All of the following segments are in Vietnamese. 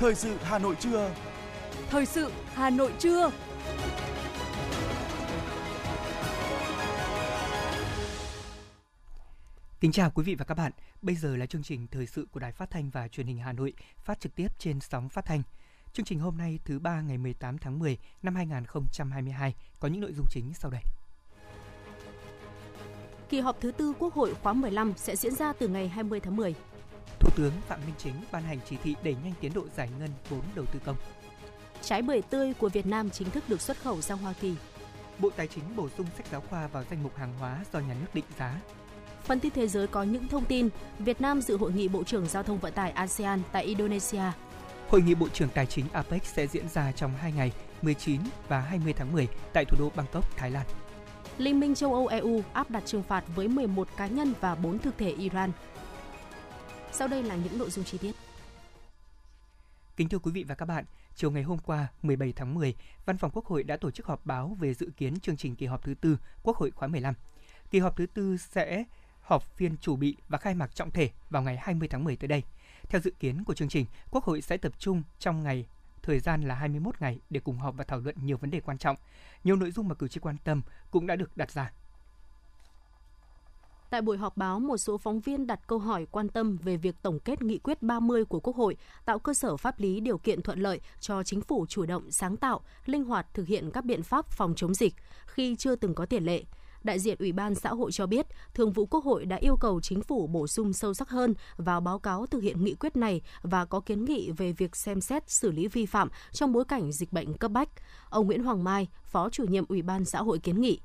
Thời sự Hà Nội trưa. Thời sự Hà Nội trưa. Kính chào quý vị và các bạn. Bây giờ là chương trình thời sự của Đài Phát thanh và Truyền hình Hà Nội, phát trực tiếp trên sóng phát thanh. Chương trình hôm nay thứ ba ngày 18 tháng 10 năm 2022 có những nội dung chính sau đây. Kỳ họp thứ tư Quốc hội khóa 15 sẽ diễn ra từ ngày 20 tháng 10. Thủ tướng Phạm Minh Chính ban hành chỉ thị đẩy nhanh tiến độ giải ngân vốn đầu tư công. Trái bưởi tươi của Việt Nam chính thức được xuất khẩu sang Hoa Kỳ. Bộ Tài chính bổ sung sách giáo khoa vào danh mục hàng hóa do nhà nước định giá. Phần tin thế giới có những thông tin Việt Nam dự hội nghị Bộ trưởng Giao thông Vận tải ASEAN tại Indonesia. Hội nghị Bộ trưởng Tài chính APEC sẽ diễn ra trong 2 ngày 19 và 20 tháng 10 tại thủ đô Bangkok, Thái Lan. Liên minh châu Âu EU áp đặt trừng phạt với 11 cá nhân và 4 thực thể Iran. Sau đây là những nội dung chi tiết. Kính thưa quý vị và các bạn, chiều ngày hôm qua 17 tháng 10, Văn phòng Quốc hội đã tổ chức họp báo về dự kiến chương trình kỳ họp thứ tư Quốc hội khóa 15. Kỳ họp thứ tư sẽ họp phiên chủ bị và khai mạc trọng thể vào ngày 20 tháng 10 tới đây. Theo dự kiến của chương trình, Quốc hội sẽ tập trung trong ngày thời gian là 21 ngày để cùng họp và thảo luận nhiều vấn đề quan trọng. Nhiều nội dung mà cử tri quan tâm cũng đã được đặt ra. Tại buổi họp báo, một số phóng viên đặt câu hỏi quan tâm về việc tổng kết nghị quyết 30 của Quốc hội, tạo cơ sở pháp lý điều kiện thuận lợi cho chính phủ chủ động, sáng tạo, linh hoạt thực hiện các biện pháp phòng chống dịch khi chưa từng có tiền lệ. Đại diện Ủy ban xã hội cho biết, Thường vụ Quốc hội đã yêu cầu chính phủ bổ sung sâu sắc hơn vào báo cáo thực hiện nghị quyết này và có kiến nghị về việc xem xét xử lý vi phạm trong bối cảnh dịch bệnh cấp bách. Ông Nguyễn Hoàng Mai, Phó chủ nhiệm Ủy ban xã hội kiến nghị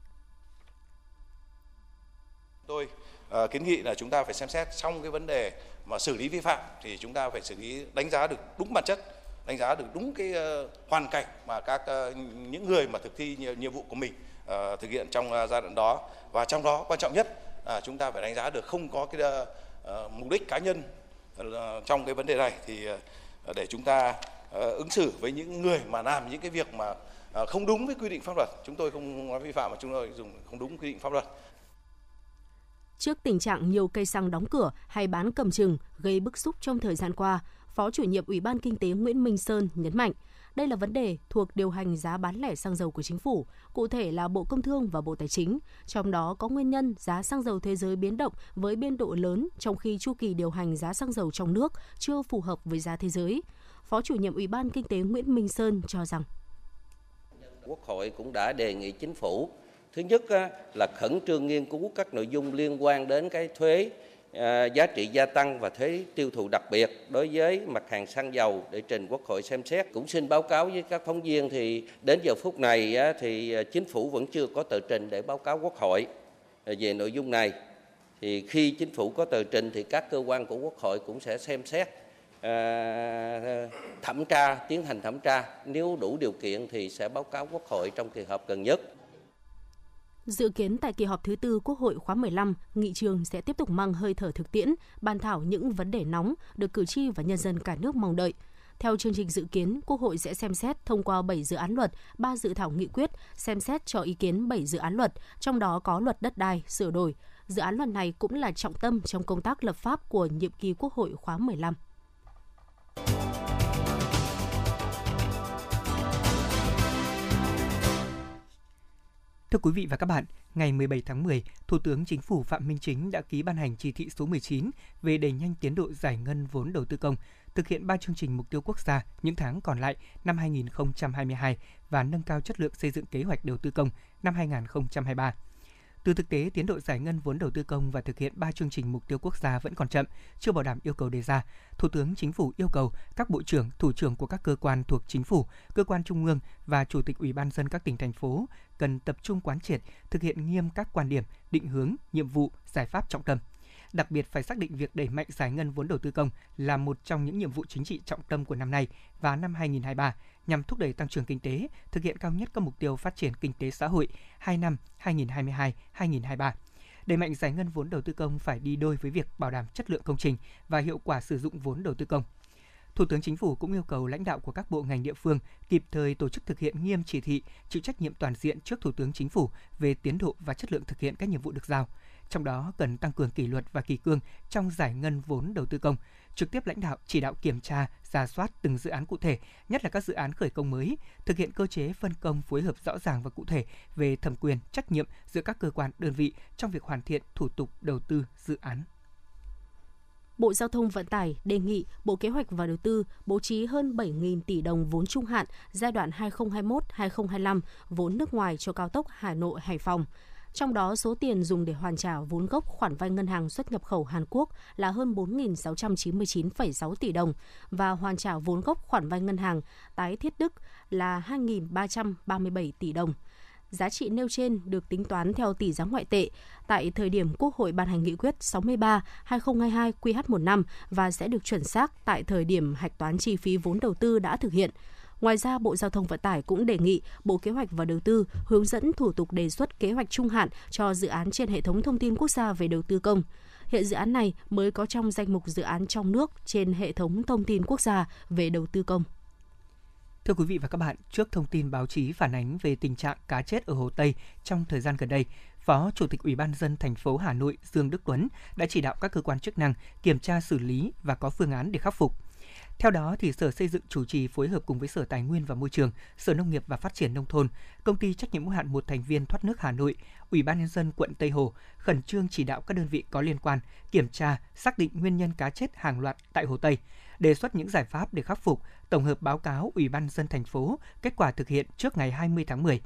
Tôi uh, kiến nghị là chúng ta phải xem xét trong cái vấn đề mà xử lý vi phạm thì chúng ta phải xử lý đánh giá được đúng bản chất, đánh giá được đúng cái uh, hoàn cảnh mà các uh, những người mà thực thi nhiệm, nhiệm vụ của mình uh, thực hiện trong uh, giai đoạn đó. Và trong đó quan trọng nhất là chúng ta phải đánh giá được không có cái uh, mục đích cá nhân uh, trong cái vấn đề này thì uh, để chúng ta uh, ứng xử với những người mà làm những cái việc mà uh, không đúng với quy định pháp luật. Chúng tôi không nói vi phạm mà chúng tôi dùng không đúng quy định pháp luật. Trước tình trạng nhiều cây xăng đóng cửa hay bán cầm chừng gây bức xúc trong thời gian qua, Phó chủ nhiệm Ủy ban Kinh tế Nguyễn Minh Sơn nhấn mạnh, đây là vấn đề thuộc điều hành giá bán lẻ xăng dầu của chính phủ, cụ thể là Bộ Công Thương và Bộ Tài chính. Trong đó có nguyên nhân giá xăng dầu thế giới biến động với biên độ lớn trong khi chu kỳ điều hành giá xăng dầu trong nước chưa phù hợp với giá thế giới. Phó chủ nhiệm Ủy ban Kinh tế Nguyễn Minh Sơn cho rằng Quốc hội cũng đã đề nghị chính phủ Thứ nhất là khẩn trương nghiên cứu các nội dung liên quan đến cái thuế à, giá trị gia tăng và thuế tiêu thụ đặc biệt đối với mặt hàng xăng dầu để trình Quốc hội xem xét. Cũng xin báo cáo với các phóng viên thì đến giờ phút này thì à, chính phủ vẫn chưa có tờ trình để báo cáo Quốc hội à, về nội dung này. Thì khi chính phủ có tờ trình thì các cơ quan của Quốc hội cũng sẽ xem xét thẩm tra, tiến hành thẩm tra nếu đủ điều kiện thì sẽ báo cáo Quốc hội trong kỳ họp gần nhất. Dự kiến tại kỳ họp thứ tư Quốc hội khóa 15, nghị trường sẽ tiếp tục mang hơi thở thực tiễn, bàn thảo những vấn đề nóng được cử tri và nhân dân cả nước mong đợi. Theo chương trình dự kiến, Quốc hội sẽ xem xét thông qua 7 dự án luật, 3 dự thảo nghị quyết, xem xét cho ý kiến 7 dự án luật, trong đó có luật đất đai sửa đổi. Dự án luật này cũng là trọng tâm trong công tác lập pháp của nhiệm kỳ Quốc hội khóa 15. Thưa quý vị và các bạn, ngày 17 tháng 10, Thủ tướng Chính phủ Phạm Minh Chính đã ký ban hành chỉ thị số 19 về đẩy nhanh tiến độ giải ngân vốn đầu tư công, thực hiện 3 chương trình mục tiêu quốc gia những tháng còn lại năm 2022 và nâng cao chất lượng xây dựng kế hoạch đầu tư công năm 2023. Từ thực tế, tiến độ giải ngân vốn đầu tư công và thực hiện 3 chương trình mục tiêu quốc gia vẫn còn chậm, chưa bảo đảm yêu cầu đề ra. Thủ tướng Chính phủ yêu cầu các bộ trưởng, thủ trưởng của các cơ quan thuộc chính phủ, cơ quan trung ương và chủ tịch Ủy ban dân các tỉnh thành phố cần tập trung quán triệt, thực hiện nghiêm các quan điểm, định hướng, nhiệm vụ, giải pháp trọng tâm đặc biệt phải xác định việc đẩy mạnh giải ngân vốn đầu tư công là một trong những nhiệm vụ chính trị trọng tâm của năm nay và năm 2023 nhằm thúc đẩy tăng trưởng kinh tế, thực hiện cao nhất các mục tiêu phát triển kinh tế xã hội 2 năm 2022-2023. Đẩy mạnh giải ngân vốn đầu tư công phải đi đôi với việc bảo đảm chất lượng công trình và hiệu quả sử dụng vốn đầu tư công. Thủ tướng Chính phủ cũng yêu cầu lãnh đạo của các bộ ngành địa phương kịp thời tổ chức thực hiện nghiêm chỉ thị, chịu trách nhiệm toàn diện trước Thủ tướng Chính phủ về tiến độ và chất lượng thực hiện các nhiệm vụ được giao trong đó cần tăng cường kỷ luật và kỳ cương trong giải ngân vốn đầu tư công, trực tiếp lãnh đạo chỉ đạo kiểm tra, ra soát từng dự án cụ thể, nhất là các dự án khởi công mới, thực hiện cơ chế phân công phối hợp rõ ràng và cụ thể về thẩm quyền, trách nhiệm giữa các cơ quan đơn vị trong việc hoàn thiện thủ tục đầu tư dự án. Bộ Giao thông Vận tải đề nghị Bộ Kế hoạch và Đầu tư bố trí hơn 7.000 tỷ đồng vốn trung hạn giai đoạn 2021-2025 vốn nước ngoài cho cao tốc Hà Nội Hải Phòng. Trong đó, số tiền dùng để hoàn trả vốn gốc khoản vay ngân hàng xuất nhập khẩu Hàn Quốc là hơn 4.699,6 tỷ đồng và hoàn trả vốn gốc khoản vay ngân hàng tái thiết Đức là 2.337 tỷ đồng. Giá trị nêu trên được tính toán theo tỷ giá ngoại tệ tại thời điểm Quốc hội ban hành nghị quyết 63-2022 QH15 và sẽ được chuẩn xác tại thời điểm hạch toán chi phí vốn đầu tư đã thực hiện. Ngoài ra, Bộ Giao thông Vận tải cũng đề nghị Bộ Kế hoạch và Đầu tư hướng dẫn thủ tục đề xuất kế hoạch trung hạn cho dự án trên hệ thống thông tin quốc gia về đầu tư công. Hiện dự án này mới có trong danh mục dự án trong nước trên hệ thống thông tin quốc gia về đầu tư công. Thưa quý vị và các bạn, trước thông tin báo chí phản ánh về tình trạng cá chết ở Hồ Tây trong thời gian gần đây, Phó Chủ tịch Ủy ban dân thành phố Hà Nội Dương Đức Tuấn đã chỉ đạo các cơ quan chức năng kiểm tra xử lý và có phương án để khắc phục. Theo đó, thì Sở Xây dựng chủ trì phối hợp cùng với Sở Tài nguyên và Môi trường, Sở Nông nghiệp và Phát triển Nông thôn, Công ty trách nhiệm hữu hạn một thành viên thoát nước Hà Nội, Ủy ban Nhân dân quận Tây Hồ khẩn trương chỉ đạo các đơn vị có liên quan kiểm tra, xác định nguyên nhân cá chết hàng loạt tại Hồ Tây, đề xuất những giải pháp để khắc phục, tổng hợp báo cáo Ủy ban dân thành phố kết quả thực hiện trước ngày 20 tháng 10.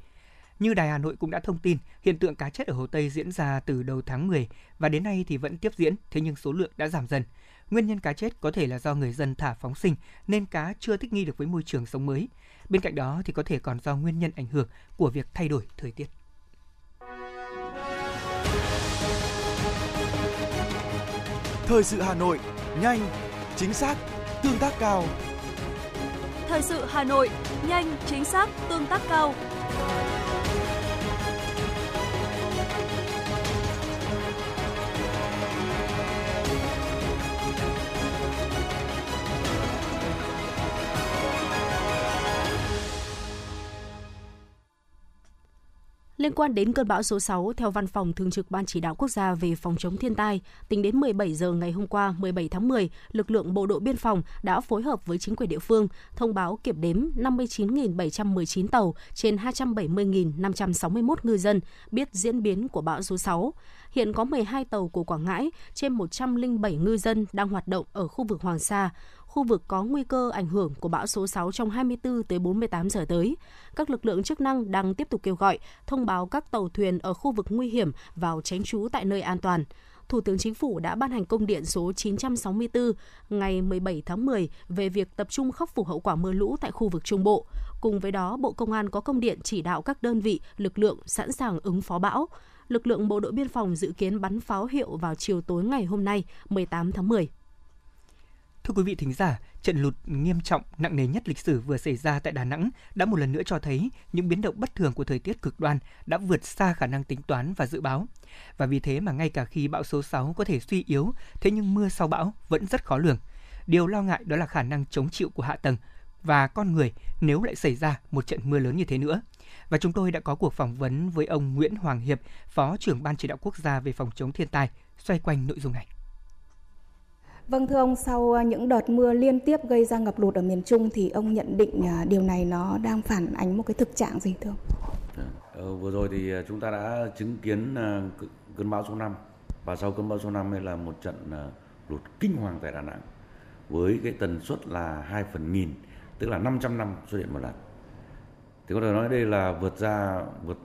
Như Đài Hà Nội cũng đã thông tin, hiện tượng cá chết ở Hồ Tây diễn ra từ đầu tháng 10 và đến nay thì vẫn tiếp diễn, thế nhưng số lượng đã giảm dần. Nguyên nhân cá chết có thể là do người dân thả phóng sinh nên cá chưa thích nghi được với môi trường sống mới. Bên cạnh đó thì có thể còn do nguyên nhân ảnh hưởng của việc thay đổi thời tiết. Thời sự Hà Nội, nhanh, chính xác, tương tác cao. Thời sự Hà Nội, nhanh, chính xác, tương tác cao. Liên quan đến cơn bão số 6, theo Văn phòng Thường trực Ban Chỉ đạo Quốc gia về phòng chống thiên tai, tính đến 17 giờ ngày hôm qua 17 tháng 10, lực lượng Bộ đội Biên phòng đã phối hợp với chính quyền địa phương thông báo kiểm đếm 59.719 tàu trên 270.561 ngư dân biết diễn biến của bão số 6. Hiện có 12 tàu của Quảng Ngãi trên 107 ngư dân đang hoạt động ở khu vực Hoàng Sa, khu vực có nguy cơ ảnh hưởng của bão số 6 trong 24 tới 48 giờ tới. Các lực lượng chức năng đang tiếp tục kêu gọi, thông báo các tàu thuyền ở khu vực nguy hiểm vào tránh trú tại nơi an toàn. Thủ tướng Chính phủ đã ban hành công điện số 964 ngày 17 tháng 10 về việc tập trung khắc phục hậu quả mưa lũ tại khu vực Trung Bộ. Cùng với đó, Bộ Công an có công điện chỉ đạo các đơn vị, lực lượng sẵn sàng ứng phó bão. Lực lượng Bộ đội Biên phòng dự kiến bắn pháo hiệu vào chiều tối ngày hôm nay, 18 tháng 10. Thưa quý vị thính giả, trận lụt nghiêm trọng nặng nề nhất lịch sử vừa xảy ra tại Đà Nẵng đã một lần nữa cho thấy những biến động bất thường của thời tiết cực đoan đã vượt xa khả năng tính toán và dự báo. Và vì thế mà ngay cả khi bão số 6 có thể suy yếu, thế nhưng mưa sau bão vẫn rất khó lường. Điều lo ngại đó là khả năng chống chịu của hạ tầng và con người nếu lại xảy ra một trận mưa lớn như thế nữa. Và chúng tôi đã có cuộc phỏng vấn với ông Nguyễn Hoàng Hiệp, Phó trưởng Ban chỉ đạo quốc gia về phòng chống thiên tai, xoay quanh nội dung này. Vâng thưa ông, sau à, những đợt mưa liên tiếp gây ra ngập lụt ở miền Trung thì ông nhận định à, điều này nó đang phản ánh một cái thực trạng gì thưa ông? Ừ, vừa rồi thì à, chúng ta đã chứng kiến cơn bão số 5 và sau cơn bão số 5 là một trận lụt kinh hoàng tại Đà Nẵng với cái tần suất là 2 phần nghìn tức là 500 năm xuất hiện một lần. Thì có thể nói đây là vượt ra vượt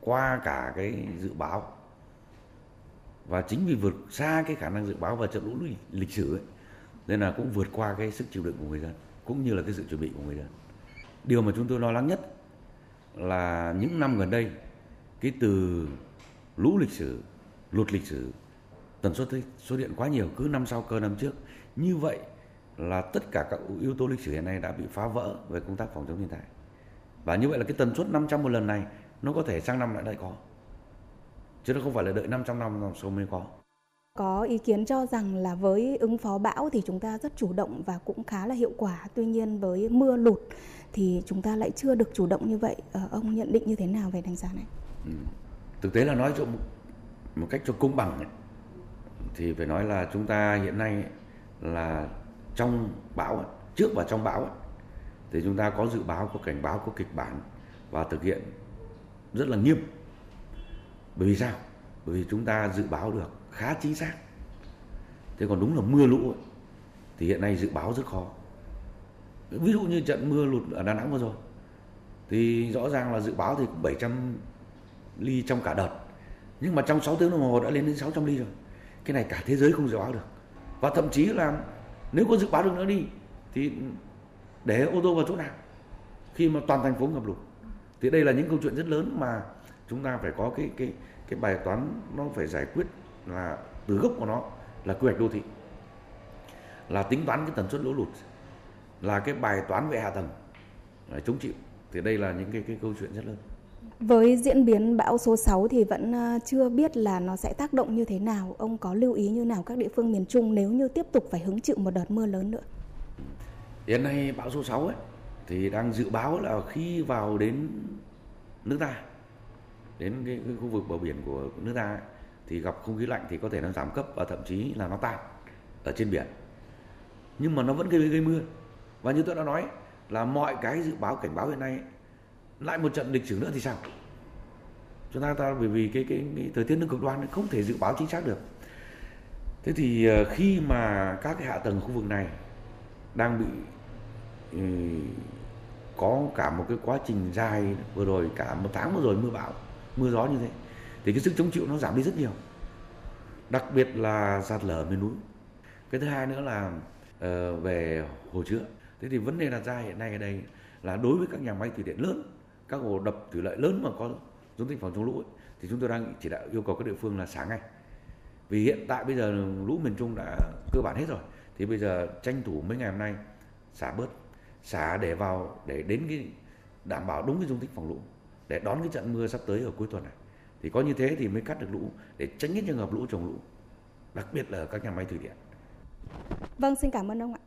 qua cả cái dự báo và chính vì vượt xa cái khả năng dự báo và trận lũ lịch sử ấy, nên là cũng vượt qua cái sức chịu đựng của người dân cũng như là cái sự chuẩn bị của người dân. Điều mà chúng tôi lo lắng nhất là những năm gần đây cái từ lũ lịch sử lụt lịch sử tần suất xuất hiện quá nhiều cứ năm sau cơ năm trước. Như vậy là tất cả các yếu tố lịch sử hiện nay đã bị phá vỡ về công tác phòng chống thiên tai. Và như vậy là cái tần suất 500 một lần này nó có thể sang năm lại lại có chứ nó không phải là đợi 500 năm sau mới có. Có ý kiến cho rằng là với ứng phó bão thì chúng ta rất chủ động và cũng khá là hiệu quả. Tuy nhiên với mưa lụt thì chúng ta lại chưa được chủ động như vậy. Ờ, ông nhận định như thế nào về đánh giá này? Ừ. thực tế là nói cho một cách cho công bằng ấy, thì phải nói là chúng ta hiện nay ấy, là trong bão ấy, trước và trong bão ấy, thì chúng ta có dự báo có cảnh báo có kịch bản và thực hiện rất là nghiêm bởi vì sao? Bởi vì chúng ta dự báo được khá chính xác. Thế còn đúng là mưa lũ ấy, thì hiện nay dự báo rất khó. Ví dụ như trận mưa lụt ở Đà Nẵng vừa rồi thì rõ ràng là dự báo thì 700 ly trong cả đợt. Nhưng mà trong 6 tiếng đồng hồ đã lên đến 600 ly rồi. Cái này cả thế giới không dự báo được. Và thậm chí là nếu có dự báo được nữa đi thì để ô tô vào chỗ nào? Khi mà toàn thành phố ngập lụt. Thì đây là những câu chuyện rất lớn mà chúng ta phải có cái cái cái bài toán nó phải giải quyết là từ gốc của nó là quy hoạch đô thị là tính toán cái tần suất lũ lụt là cái bài toán về hạ tầng chống chịu thì đây là những cái cái câu chuyện rất lớn với diễn biến bão số 6 thì vẫn ờ, chưa biết là nó sẽ tác động như thế nào. Ông có lưu ý như nào các địa phương miền Trung nếu như tiếp tục phải hứng chịu một đợt mưa lớn nữa? Hiện nay bão số 6 ấy thì đang dự báo là khi vào đến nước ta đến cái, cái khu vực bờ biển của nước ta ấy, thì gặp không khí lạnh thì có thể nó giảm cấp và thậm chí là nó tan ở trên biển. Nhưng mà nó vẫn gây gây mưa. Và như tôi đã nói là mọi cái dự báo cảnh báo hiện nay ấy, lại một trận lịch sử nữa thì sao? Chúng ta ta bởi vì cái cái, cái thời tiết nước cực đoan không thể dự báo chính xác được. Thế thì ờ, khi mà các cái hạ tầng khu vực này đang bị ừ, có cả một cái quá trình dài vừa rồi cả một tháng vừa rồi mưa bão mưa gió như thế thì cái sức chống chịu nó giảm đi rất nhiều đặc biệt là sạt lở miền núi. Cái thứ hai nữa là uh, về hồ chứa. Thế thì vấn đề đặt ra hiện nay ở đây là đối với các nhà máy thủy điện lớn các hồ đập thủy lợi lớn mà có dung tích phòng chống lũ ấy, thì chúng tôi đang chỉ đạo yêu cầu các địa phương là xả ngay. Vì hiện tại bây giờ lũ miền Trung đã cơ bản hết rồi thì bây giờ tranh thủ mấy ngày hôm nay xả bớt xả để vào để đến cái đảm bảo đúng cái dung tích phòng lũ để đón cái trận mưa sắp tới ở cuối tuần này thì có như thế thì mới cắt được lũ để tránh cái trường hợp lũ trồng lũ đặc biệt là ở các nhà máy thủy điện Vâng, xin cảm ơn ông ạ.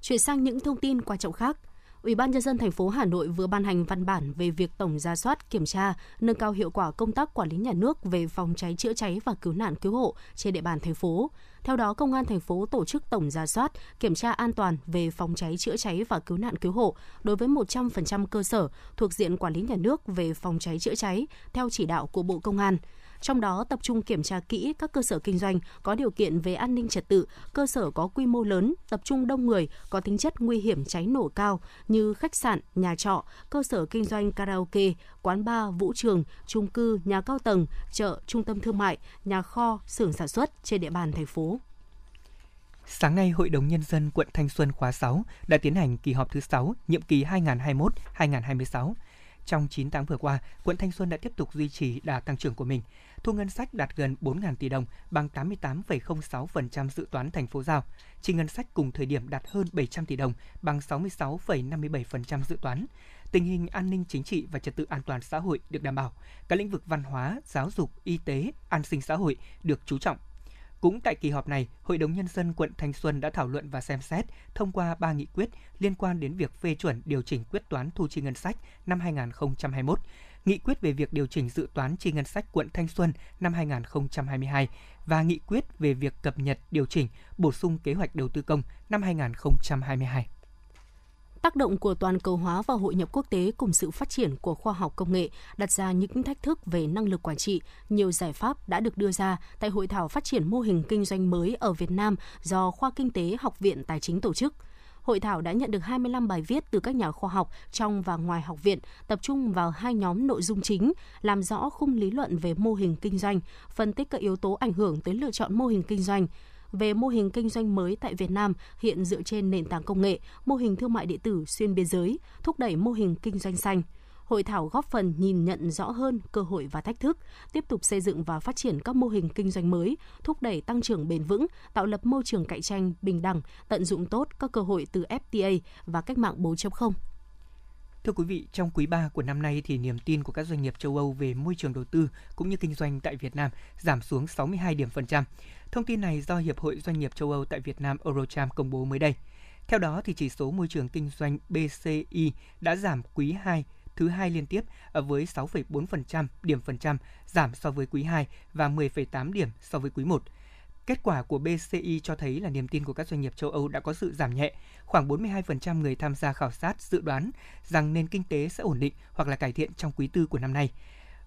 Chuyển sang những thông tin quan trọng khác. Ủy ban nhân dân thành phố Hà Nội vừa ban hành văn bản về việc tổng ra soát, kiểm tra, nâng cao hiệu quả công tác quản lý nhà nước về phòng cháy chữa cháy và cứu nạn cứu hộ trên địa bàn thành phố. Theo đó, công an thành phố tổ chức tổng ra soát, kiểm tra an toàn về phòng cháy chữa cháy và cứu nạn cứu hộ đối với 100% cơ sở thuộc diện quản lý nhà nước về phòng cháy chữa cháy theo chỉ đạo của Bộ Công an trong đó tập trung kiểm tra kỹ các cơ sở kinh doanh có điều kiện về an ninh trật tự, cơ sở có quy mô lớn, tập trung đông người, có tính chất nguy hiểm cháy nổ cao như khách sạn, nhà trọ, cơ sở kinh doanh karaoke, quán bar, vũ trường, chung cư, nhà cao tầng, chợ, trung tâm thương mại, nhà kho, xưởng sản xuất trên địa bàn thành phố. Sáng nay, Hội đồng Nhân dân quận Thanh Xuân khóa 6 đã tiến hành kỳ họp thứ 6, nhiệm kỳ 2021-2026. Trong 9 tháng vừa qua, quận Thanh Xuân đã tiếp tục duy trì đà tăng trưởng của mình. Thu ngân sách đạt gần 4.000 tỷ đồng, bằng 88,06% dự toán thành phố giao. Chi ngân sách cùng thời điểm đạt hơn 700 tỷ đồng, bằng 66,57% dự toán. Tình hình an ninh chính trị và trật tự an toàn xã hội được đảm bảo. Các lĩnh vực văn hóa, giáo dục, y tế, an sinh xã hội được chú trọng. Cũng tại kỳ họp này, Hội đồng Nhân dân quận Thanh Xuân đã thảo luận và xem xét thông qua 3 nghị quyết liên quan đến việc phê chuẩn điều chỉnh quyết toán thu chi ngân sách năm 2021, nghị quyết về việc điều chỉnh dự toán chi ngân sách quận Thanh Xuân năm 2022 và nghị quyết về việc cập nhật điều chỉnh bổ sung kế hoạch đầu tư công năm 2022. Tác động của toàn cầu hóa và hội nhập quốc tế cùng sự phát triển của khoa học công nghệ đặt ra những thách thức về năng lực quản trị. Nhiều giải pháp đã được đưa ra tại hội thảo phát triển mô hình kinh doanh mới ở Việt Nam do Khoa Kinh tế Học viện Tài chính tổ chức. Hội thảo đã nhận được 25 bài viết từ các nhà khoa học trong và ngoài học viện, tập trung vào hai nhóm nội dung chính, làm rõ khung lý luận về mô hình kinh doanh, phân tích các yếu tố ảnh hưởng tới lựa chọn mô hình kinh doanh, về mô hình kinh doanh mới tại Việt Nam hiện dựa trên nền tảng công nghệ, mô hình thương mại điện tử xuyên biên giới, thúc đẩy mô hình kinh doanh xanh. Hội thảo góp phần nhìn nhận rõ hơn cơ hội và thách thức, tiếp tục xây dựng và phát triển các mô hình kinh doanh mới, thúc đẩy tăng trưởng bền vững, tạo lập môi trường cạnh tranh bình đẳng, tận dụng tốt các cơ hội từ FTA và cách mạng 4.0. Thưa quý vị, trong quý 3 của năm nay thì niềm tin của các doanh nghiệp châu Âu về môi trường đầu tư cũng như kinh doanh tại Việt Nam giảm xuống 62 điểm phần trăm. Thông tin này do Hiệp hội Doanh nghiệp châu Âu tại Việt Nam Eurocharm công bố mới đây. Theo đó, thì chỉ số môi trường kinh doanh BCI đã giảm quý 2 thứ hai liên tiếp với 6,4% điểm phần trăm, giảm so với quý 2 và 10,8 điểm so với quý 1. Kết quả của BCI cho thấy là niềm tin của các doanh nghiệp châu Âu đã có sự giảm nhẹ. Khoảng 42% người tham gia khảo sát dự đoán rằng nền kinh tế sẽ ổn định hoặc là cải thiện trong quý tư của năm nay.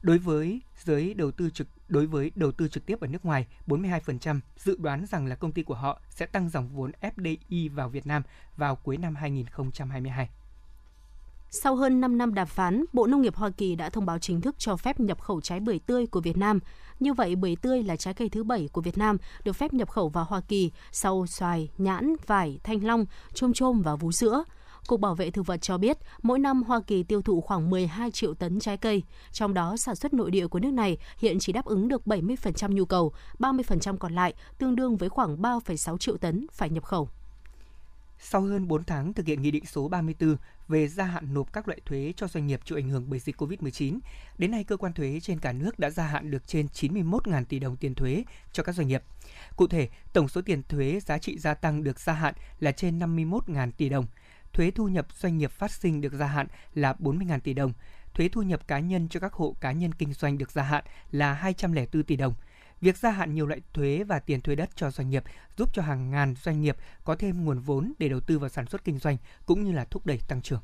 Đối với giới đầu tư trực đối với đầu tư trực tiếp ở nước ngoài, 42% dự đoán rằng là công ty của họ sẽ tăng dòng vốn FDI vào Việt Nam vào cuối năm 2022. Sau hơn 5 năm đàm phán, Bộ Nông nghiệp Hoa Kỳ đã thông báo chính thức cho phép nhập khẩu trái bưởi tươi của Việt Nam. Như vậy, bưởi tươi là trái cây thứ bảy của Việt Nam được phép nhập khẩu vào Hoa Kỳ sau xoài, nhãn, vải, thanh long, chôm chôm và vú sữa. Cục Bảo vệ Thực vật cho biết, mỗi năm Hoa Kỳ tiêu thụ khoảng 12 triệu tấn trái cây, trong đó sản xuất nội địa của nước này hiện chỉ đáp ứng được 70% nhu cầu, 30% còn lại tương đương với khoảng 3,6 triệu tấn phải nhập khẩu. Sau hơn 4 tháng thực hiện Nghị định số 34 về gia hạn nộp các loại thuế cho doanh nghiệp chịu ảnh hưởng bởi dịch COVID-19, đến nay cơ quan thuế trên cả nước đã gia hạn được trên 91.000 tỷ đồng tiền thuế cho các doanh nghiệp. Cụ thể, tổng số tiền thuế giá trị gia tăng được gia hạn là trên 51.000 tỷ đồng. Thuế thu nhập doanh nghiệp phát sinh được gia hạn là 40.000 tỷ đồng. Thuế thu nhập cá nhân cho các hộ cá nhân kinh doanh được gia hạn là 204 tỷ đồng – Việc gia hạn nhiều loại thuế và tiền thuê đất cho doanh nghiệp giúp cho hàng ngàn doanh nghiệp có thêm nguồn vốn để đầu tư vào sản xuất kinh doanh cũng như là thúc đẩy tăng trưởng.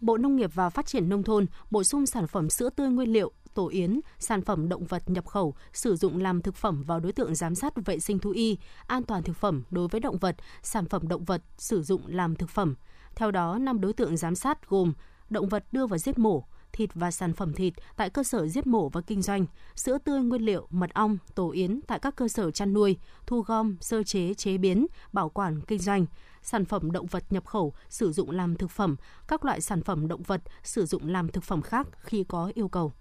Bộ Nông nghiệp và Phát triển Nông thôn bổ sung sản phẩm sữa tươi nguyên liệu, tổ yến, sản phẩm động vật nhập khẩu sử dụng làm thực phẩm vào đối tượng giám sát vệ sinh thú y, an toàn thực phẩm đối với động vật, sản phẩm động vật sử dụng làm thực phẩm. Theo đó, năm đối tượng giám sát gồm động vật đưa vào giết mổ, thịt và sản phẩm thịt tại cơ sở giết mổ và kinh doanh, sữa tươi nguyên liệu, mật ong, tổ yến tại các cơ sở chăn nuôi, thu gom, sơ chế, chế biến, bảo quản, kinh doanh, sản phẩm động vật nhập khẩu sử dụng làm thực phẩm, các loại sản phẩm động vật sử dụng làm thực phẩm khác khi có yêu cầu.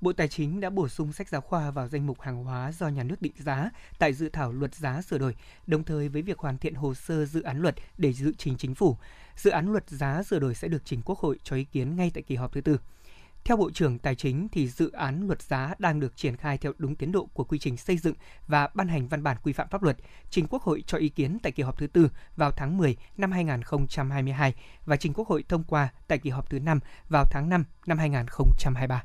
Bộ Tài chính đã bổ sung sách giáo khoa vào danh mục hàng hóa do nhà nước định giá tại dự thảo luật giá sửa đổi, đồng thời với việc hoàn thiện hồ sơ dự án luật để dự trình chính phủ. Dự án luật giá sửa đổi sẽ được trình Quốc hội cho ý kiến ngay tại kỳ họp thứ tư. Theo Bộ trưởng Tài chính thì dự án luật giá đang được triển khai theo đúng tiến độ của quy trình xây dựng và ban hành văn bản quy phạm pháp luật, trình Quốc hội cho ý kiến tại kỳ họp thứ tư vào tháng 10 năm 2022 và trình Quốc hội thông qua tại kỳ họp thứ năm vào tháng 5 năm 2023.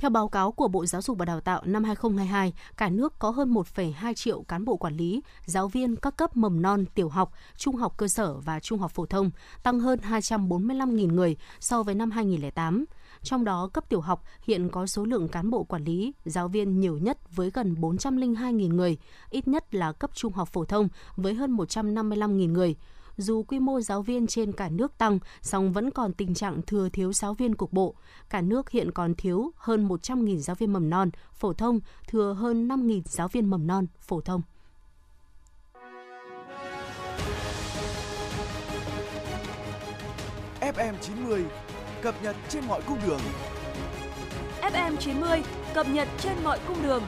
Theo báo cáo của Bộ Giáo dục và Đào tạo năm 2022, cả nước có hơn 1,2 triệu cán bộ quản lý, giáo viên các cấp mầm non, tiểu học, trung học cơ sở và trung học phổ thông, tăng hơn 245.000 người so với năm 2008. Trong đó, cấp tiểu học hiện có số lượng cán bộ quản lý, giáo viên nhiều nhất với gần 402.000 người, ít nhất là cấp trung học phổ thông với hơn 155.000 người dù quy mô giáo viên trên cả nước tăng, song vẫn còn tình trạng thừa thiếu giáo viên cục bộ. Cả nước hiện còn thiếu hơn 100.000 giáo viên mầm non, phổ thông, thừa hơn 5.000 giáo viên mầm non, phổ thông. FM 90 cập nhật trên mọi cung đường. FM 90 cập nhật trên mọi cung đường.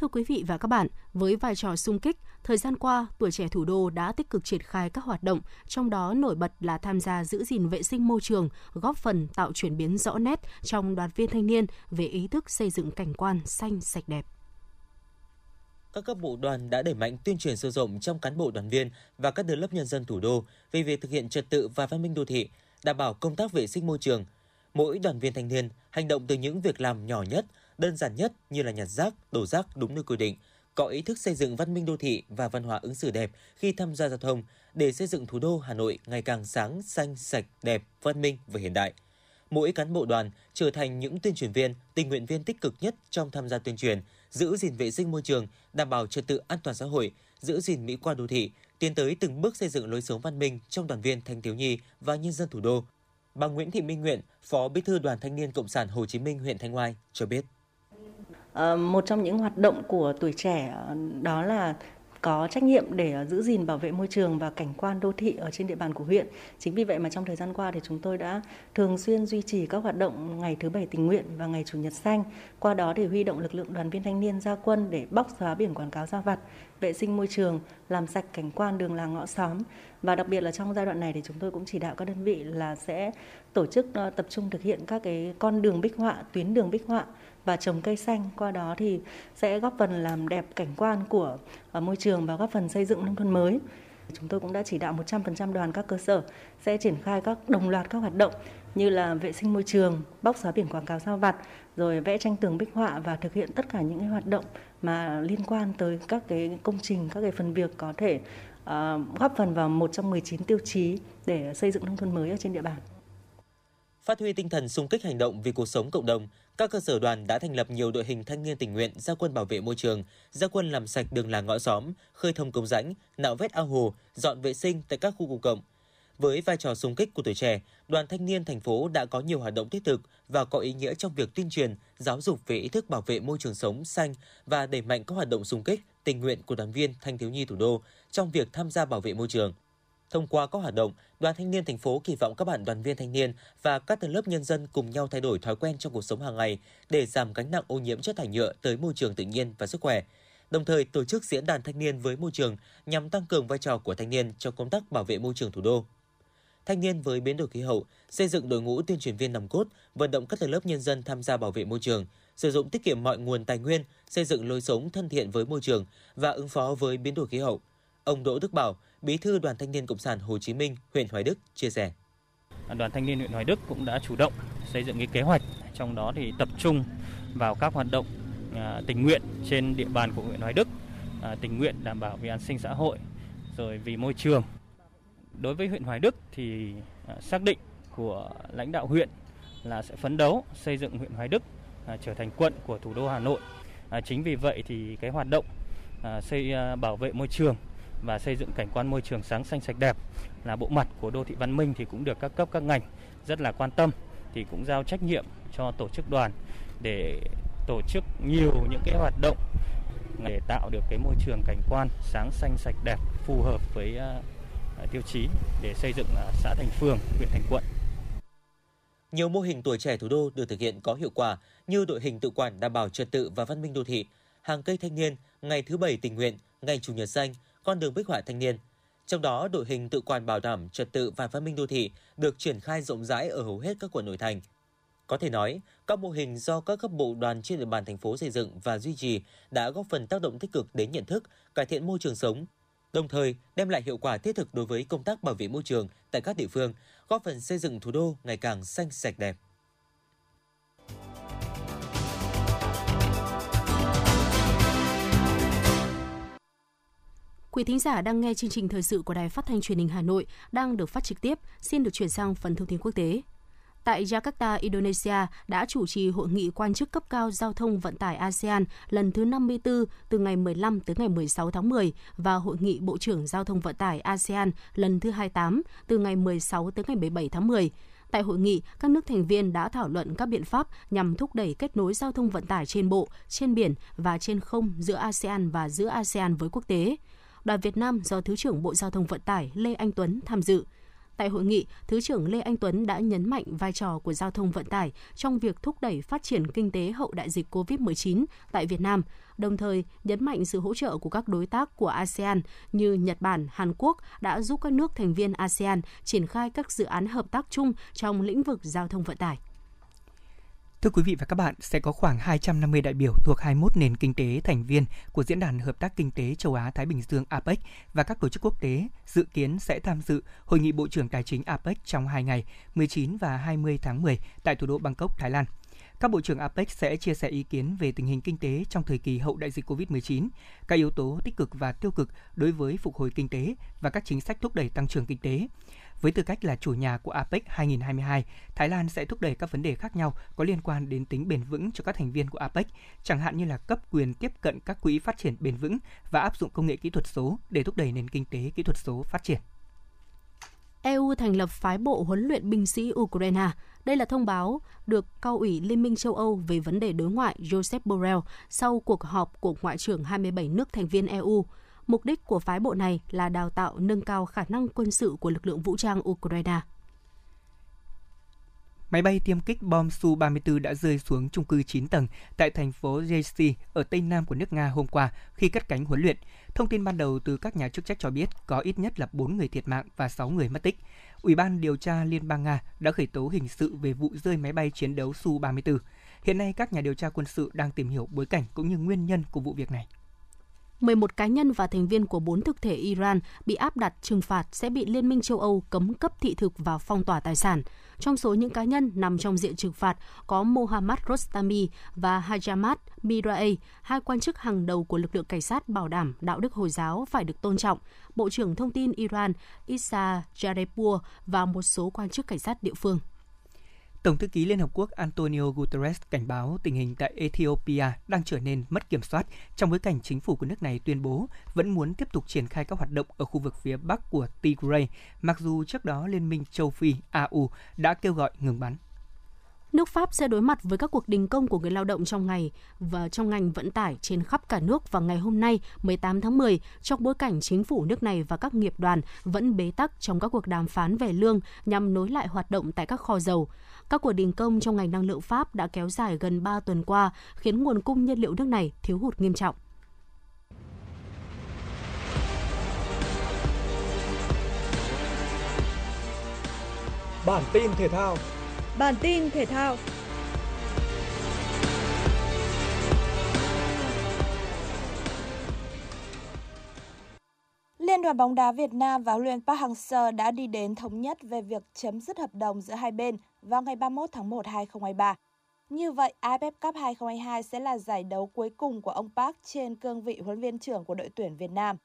Thưa quý vị và các bạn, với vai trò sung kích, thời gian qua, tuổi trẻ thủ đô đã tích cực triển khai các hoạt động, trong đó nổi bật là tham gia giữ gìn vệ sinh môi trường, góp phần tạo chuyển biến rõ nét trong đoàn viên thanh niên về ý thức xây dựng cảnh quan xanh sạch đẹp. Các cấp bộ đoàn đã đẩy mạnh tuyên truyền sâu rộng trong cán bộ đoàn viên và các tầng lớp nhân dân thủ đô về việc thực hiện trật tự và văn minh đô thị, đảm bảo công tác vệ sinh môi trường. Mỗi đoàn viên thanh niên hành động từ những việc làm nhỏ nhất – đơn giản nhất như là nhặt rác, đổ rác đúng nơi quy định, có ý thức xây dựng văn minh đô thị và văn hóa ứng xử đẹp khi tham gia giao thông để xây dựng thủ đô Hà Nội ngày càng sáng, xanh, sạch, đẹp, văn minh và hiện đại. Mỗi cán bộ đoàn trở thành những tuyên truyền viên, tình nguyện viên tích cực nhất trong tham gia tuyên truyền, giữ gìn vệ sinh môi trường, đảm bảo trật tự an toàn xã hội, giữ gìn mỹ quan đô thị, tiến tới từng bước xây dựng lối sống văn minh trong đoàn viên thanh thiếu nhi và nhân dân thủ đô. Bà Nguyễn Thị Minh Nguyện, Phó Bí thư Đoàn Thanh niên Cộng sản Hồ Chí Minh huyện Thanh Oai cho biết. Ờ, một trong những hoạt động của tuổi trẻ ờ, đó là có trách nhiệm để ờ, giữ gìn bảo vệ môi trường và cảnh quan đô thị ở trên địa bàn của huyện. Chính vì vậy mà trong thời gian qua thì chúng tôi đã thường xuyên duy trì các hoạt động ngày thứ bảy tình nguyện và ngày chủ nhật xanh. Qua đó để huy động lực lượng đoàn viên thanh niên ra quân để bóc xóa biển quảng cáo ra vặt vệ sinh môi trường, làm sạch cảnh quan đường làng ngõ xóm và đặc biệt là trong giai đoạn này thì chúng tôi cũng chỉ đạo các đơn vị là sẽ tổ chức ờ, tập trung thực hiện các cái con đường bích họa, tuyến đường bích họa và trồng cây xanh qua đó thì sẽ góp phần làm đẹp cảnh quan của ờ, môi trường và góp phần xây dựng nông thôn mới. Chúng tôi cũng đã chỉ đạo 100% đoàn các cơ sở sẽ triển khai các đồng loạt các hoạt động như là vệ sinh môi trường, bóc xóa biển quảng cáo sao vặt, rồi vẽ tranh tường bích họa và thực hiện tất cả những cái hoạt động mà liên quan tới các cái công trình, các cái phần việc có thể uh, góp phần vào một trong 19 tiêu chí để xây dựng nông thôn mới ở trên địa bàn. Phát huy tinh thần sung kích hành động vì cuộc sống cộng đồng, các cơ sở đoàn đã thành lập nhiều đội hình thanh niên tình nguyện gia quân bảo vệ môi trường, gia quân làm sạch đường làng ngõ xóm, khơi thông công rãnh, nạo vét ao hồ, dọn vệ sinh tại các khu công cộng. Với vai trò sung kích của tuổi trẻ, Đoàn Thanh niên thành phố đã có nhiều hoạt động thiết thực và có ý nghĩa trong việc tuyên truyền, giáo dục về ý thức bảo vệ môi trường sống xanh và đẩy mạnh các hoạt động sung kích, tình nguyện của đoàn viên thanh thiếu nhi thủ đô trong việc tham gia bảo vệ môi trường. Thông qua các hoạt động, Đoàn Thanh niên thành phố kỳ vọng các bạn đoàn viên thanh niên và các tầng lớp nhân dân cùng nhau thay đổi thói quen trong cuộc sống hàng ngày để giảm gánh nặng ô nhiễm chất thải nhựa tới môi trường tự nhiên và sức khỏe. Đồng thời tổ chức diễn đàn thanh niên với môi trường nhằm tăng cường vai trò của thanh niên trong công tác bảo vệ môi trường thủ đô. Thanh niên với biến đổi khí hậu, xây dựng đội ngũ tuyên truyền viên nòng cốt, vận động các tầng lớp nhân dân tham gia bảo vệ môi trường, sử dụng tiết kiệm mọi nguồn tài nguyên, xây dựng lối sống thân thiện với môi trường và ứng phó với biến đổi khí hậu. Ông Đỗ Đức Bảo, Bí thư Đoàn Thanh niên Cộng sản Hồ Chí Minh, huyện Hoài Đức chia sẻ. Đoàn Thanh niên huyện Hoài Đức cũng đã chủ động xây dựng cái kế hoạch, trong đó thì tập trung vào các hoạt động à, tình nguyện trên địa bàn của huyện Hoài Đức, à, tình nguyện đảm bảo vì an sinh xã hội, rồi vì môi trường. Đối với huyện Hoài Đức thì à, xác định của lãnh đạo huyện là sẽ phấn đấu xây dựng huyện Hoài Đức à, trở thành quận của thủ đô Hà Nội. À, chính vì vậy thì cái hoạt động xây bảo vệ môi trường và xây dựng cảnh quan môi trường sáng xanh sạch đẹp là bộ mặt của đô thị văn minh thì cũng được các cấp, các ngành rất là quan tâm, thì cũng giao trách nhiệm cho tổ chức đoàn để tổ chức nhiều những cái hoạt động để tạo được cái môi trường cảnh quan sáng xanh sạch đẹp phù hợp với À, tiêu chí để xây dựng à, xã thành phường, huyện thành quận. Nhiều mô hình tuổi trẻ thủ đô được thực hiện có hiệu quả như đội hình tự quản đảm bảo trật tự và văn minh đô thị, hàng cây thanh niên, ngày thứ bảy tình nguyện, ngày chủ nhật xanh, con đường bích họa thanh niên. Trong đó, đội hình tự quản bảo đảm trật tự và văn minh đô thị được triển khai rộng rãi ở hầu hết các quận nội thành. Có thể nói, các mô hình do các cấp bộ đoàn trên địa bàn thành phố xây dựng và duy trì đã góp phần tác động tích cực đến nhận thức, cải thiện môi trường sống, đồng thời đem lại hiệu quả thiết thực đối với công tác bảo vệ môi trường tại các địa phương, góp phần xây dựng thủ đô ngày càng xanh sạch đẹp. Quý thính giả đang nghe chương trình thời sự của Đài Phát thanh Truyền hình Hà Nội đang được phát trực tiếp. Xin được chuyển sang phần thông tin quốc tế. Tại Jakarta, Indonesia đã chủ trì hội nghị quan chức cấp cao giao thông vận tải ASEAN lần thứ 54 từ ngày 15 tới ngày 16 tháng 10 và hội nghị Bộ trưởng Giao thông vận tải ASEAN lần thứ 28 từ ngày 16 tới ngày 17 tháng 10. Tại hội nghị, các nước thành viên đã thảo luận các biện pháp nhằm thúc đẩy kết nối giao thông vận tải trên bộ, trên biển và trên không giữa ASEAN và giữa ASEAN với quốc tế đoàn Việt Nam do Thứ trưởng Bộ Giao thông Vận tải Lê Anh Tuấn tham dự. Tại hội nghị, Thứ trưởng Lê Anh Tuấn đã nhấn mạnh vai trò của giao thông vận tải trong việc thúc đẩy phát triển kinh tế hậu đại dịch COVID-19 tại Việt Nam, đồng thời nhấn mạnh sự hỗ trợ của các đối tác của ASEAN như Nhật Bản, Hàn Quốc đã giúp các nước thành viên ASEAN triển khai các dự án hợp tác chung trong lĩnh vực giao thông vận tải. Thưa quý vị và các bạn, sẽ có khoảng 250 đại biểu thuộc 21 nền kinh tế thành viên của Diễn đàn Hợp tác Kinh tế Châu Á-Thái Bình Dương APEC và các tổ chức quốc tế dự kiến sẽ tham dự Hội nghị Bộ trưởng Tài chính APEC trong hai ngày 19 và 20 tháng 10 tại thủ đô Bangkok, Thái Lan. Các bộ trưởng APEC sẽ chia sẻ ý kiến về tình hình kinh tế trong thời kỳ hậu đại dịch COVID-19, các yếu tố tích cực và tiêu cực đối với phục hồi kinh tế và các chính sách thúc đẩy tăng trưởng kinh tế. Với tư cách là chủ nhà của APEC 2022, Thái Lan sẽ thúc đẩy các vấn đề khác nhau có liên quan đến tính bền vững cho các thành viên của APEC, chẳng hạn như là cấp quyền tiếp cận các quỹ phát triển bền vững và áp dụng công nghệ kỹ thuật số để thúc đẩy nền kinh tế kỹ thuật số phát triển. EU thành lập phái bộ huấn luyện binh sĩ Ukraine. Đây là thông báo được cao ủy Liên minh châu Âu về vấn đề đối ngoại Joseph Borrell sau cuộc họp của Ngoại trưởng 27 nước thành viên EU. Mục đích của phái bộ này là đào tạo nâng cao khả năng quân sự của lực lượng vũ trang Ukraine. Máy bay tiêm kích bom Su-34 đã rơi xuống chung cư 9 tầng tại thành phố Jeysi ở tây nam của nước Nga hôm qua khi cất cánh huấn luyện. Thông tin ban đầu từ các nhà chức trách cho biết có ít nhất là 4 người thiệt mạng và 6 người mất tích. Ủy ban điều tra Liên bang Nga đã khởi tố hình sự về vụ rơi máy bay chiến đấu Su-34. Hiện nay các nhà điều tra quân sự đang tìm hiểu bối cảnh cũng như nguyên nhân của vụ việc này. 11 cá nhân và thành viên của bốn thực thể Iran bị áp đặt trừng phạt sẽ bị Liên minh châu Âu cấm cấp thị thực và phong tỏa tài sản. Trong số những cá nhân nằm trong diện trừng phạt có Mohammad Rostami và Hajamat Miraei, hai quan chức hàng đầu của lực lượng cảnh sát bảo đảm đạo đức Hồi giáo phải được tôn trọng, Bộ trưởng Thông tin Iran Issa Jarepur và một số quan chức cảnh sát địa phương. Tổng thư ký Liên Hợp Quốc Antonio Guterres cảnh báo tình hình tại Ethiopia đang trở nên mất kiểm soát trong bối cảnh chính phủ của nước này tuyên bố vẫn muốn tiếp tục triển khai các hoạt động ở khu vực phía bắc của Tigray, mặc dù trước đó Liên minh châu Phi AU đã kêu gọi ngừng bắn. Nước Pháp sẽ đối mặt với các cuộc đình công của người lao động trong ngày và trong ngành vận tải trên khắp cả nước vào ngày hôm nay 18 tháng 10 trong bối cảnh chính phủ nước này và các nghiệp đoàn vẫn bế tắc trong các cuộc đàm phán về lương nhằm nối lại hoạt động tại các kho dầu. Các cuộc đình công trong ngành năng lượng Pháp đã kéo dài gần 3 tuần qua, khiến nguồn cung nhiên liệu nước này thiếu hụt nghiêm trọng. Bản tin thể thao Bản tin thể thao Liên đoàn bóng đá Việt Nam và huấn luyện Park Hang-seo đã đi đến thống nhất về việc chấm dứt hợp đồng giữa hai bên vào ngày 31 tháng 1 2023. Như vậy, AFF Cup 2022 sẽ là giải đấu cuối cùng của ông Park trên cương vị huấn viên trưởng của đội tuyển Việt Nam.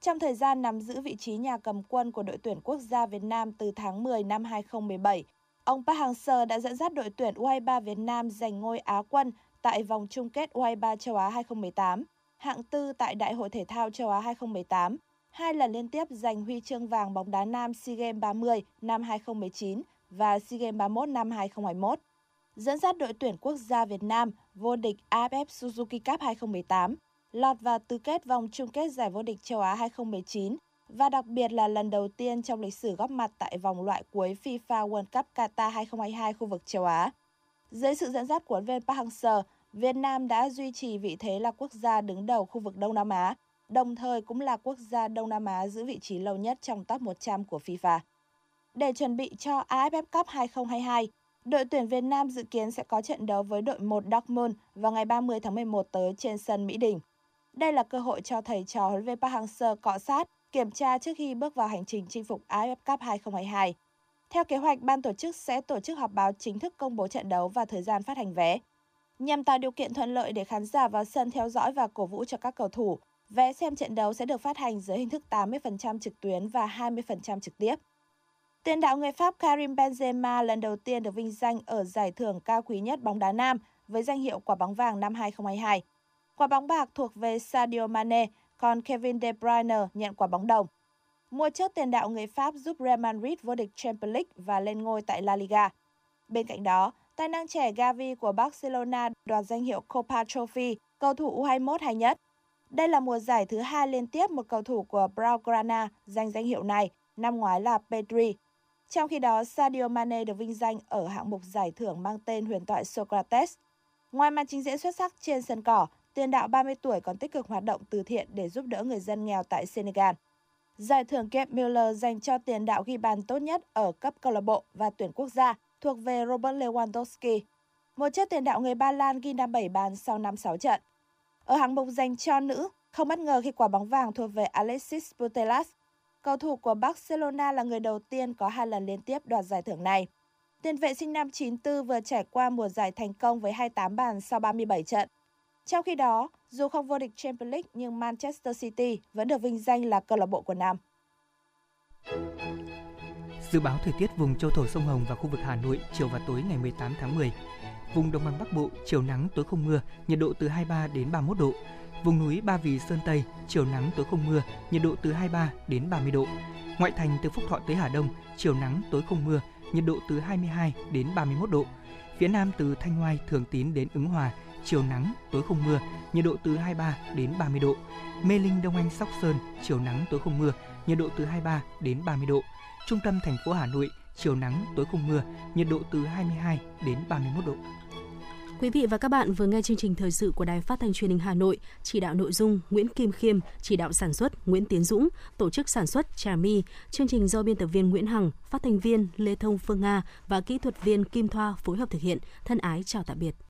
Trong thời gian nắm giữ vị trí nhà cầm quân của đội tuyển quốc gia Việt Nam từ tháng 10 năm 2017, ông Park Hang-seo đã dẫn dắt đội tuyển U23 Việt Nam giành ngôi Á quân tại vòng chung kết U23 châu Á 2018, hạng tư tại Đại hội thể thao châu Á 2018 hai lần liên tiếp giành huy chương vàng bóng đá nam SEA Games 30 năm 2019 và SEA Games 31 năm 2021. Dẫn dắt đội tuyển quốc gia Việt Nam vô địch AFF Suzuki Cup 2018, lọt vào tứ kết vòng chung kết giải vô địch châu Á 2019 và đặc biệt là lần đầu tiên trong lịch sử góp mặt tại vòng loại cuối FIFA World Cup Qatar 2022 khu vực châu Á. Dưới sự dẫn dắt của huấn viên Park Hang-seo, Việt Nam đã duy trì vị thế là quốc gia đứng đầu khu vực Đông Nam Á đồng thời cũng là quốc gia Đông Nam Á giữ vị trí lâu nhất trong top 100 của FIFA. Để chuẩn bị cho AFF Cup 2022, đội tuyển Việt Nam dự kiến sẽ có trận đấu với đội 1 Dortmund vào ngày 30 tháng 11 tới trên sân Mỹ Đình. Đây là cơ hội cho thầy trò huấn luyện Park Hang-seo cọ sát, kiểm tra trước khi bước vào hành trình chinh phục AFF Cup 2022. Theo kế hoạch, ban tổ chức sẽ tổ chức họp báo chính thức công bố trận đấu và thời gian phát hành vé. Nhằm tạo điều kiện thuận lợi để khán giả vào sân theo dõi và cổ vũ cho các cầu thủ, Vé xem trận đấu sẽ được phát hành dưới hình thức 80% trực tuyến và 20% trực tiếp. Tiền đạo người Pháp Karim Benzema lần đầu tiên được vinh danh ở giải thưởng cao quý nhất bóng đá nam với danh hiệu quả bóng vàng năm 2022. Quả bóng bạc thuộc về Sadio Mane, còn Kevin De Bruyne nhận quả bóng đồng. Mùa trước tiền đạo người Pháp giúp Real Madrid vô địch Champions League và lên ngôi tại La Liga. Bên cạnh đó, tài năng trẻ Gavi của Barcelona đoạt danh hiệu Copa Trophy, cầu thủ U21 hay nhất. Đây là mùa giải thứ hai liên tiếp một cầu thủ của Blaugrana giành danh hiệu này, năm ngoái là Pedri. Trong khi đó, Sadio Mane được vinh danh ở hạng mục giải thưởng mang tên huyền thoại Socrates. Ngoài màn trình diễn xuất sắc trên sân cỏ, tiền đạo 30 tuổi còn tích cực hoạt động từ thiện để giúp đỡ người dân nghèo tại Senegal. Giải thưởng Kep Miller dành cho tiền đạo ghi bàn tốt nhất ở cấp câu lạc bộ và tuyển quốc gia thuộc về Robert Lewandowski. Một chiếc tiền đạo người Ba Lan ghi 57 bàn sau 5-6 trận. Ở hạng mục dành cho nữ, không bất ngờ khi quả bóng vàng thuộc về Alexis Putellas. Cầu thủ của Barcelona là người đầu tiên có hai lần liên tiếp đoạt giải thưởng này. Tiền vệ sinh năm 94 vừa trải qua mùa giải thành công với 28 bàn sau 37 trận. Trong khi đó, dù không vô địch Champions League nhưng Manchester City vẫn được vinh danh là câu lạc bộ của nam Dự báo thời tiết vùng châu thổ sông Hồng và khu vực Hà Nội chiều và tối ngày 18 tháng 10. Vùng Đông Bằng Bắc Bộ, chiều nắng, tối không mưa, nhiệt độ từ 23 đến 31 độ. Vùng núi Ba Vì Sơn Tây, chiều nắng, tối không mưa, nhiệt độ từ 23 đến 30 độ. Ngoại thành từ Phúc Thọ tới Hà Đông, chiều nắng, tối không mưa, nhiệt độ từ 22 đến 31 độ. Phía Nam từ Thanh Hoai, Thường Tín đến Ứng Hòa, chiều nắng, tối không mưa, nhiệt độ từ 23 đến 30 độ. Mê Linh, Đông Anh, Sóc Sơn, chiều nắng, tối không mưa, nhiệt độ từ 23 đến 30 độ. Trung tâm thành phố Hà Nội, chiều nắng, tối không mưa, nhiệt độ từ 22 đến 31 độ. Quý vị và các bạn vừa nghe chương trình thời sự của Đài Phát thanh Truyền hình Hà Nội, chỉ đạo nội dung Nguyễn Kim Khiêm, chỉ đạo sản xuất Nguyễn Tiến Dũng, tổ chức sản xuất Trà My, chương trình do biên tập viên Nguyễn Hằng, phát thanh viên Lê Thông Phương Nga và kỹ thuật viên Kim Thoa phối hợp thực hiện. Thân ái chào tạm biệt.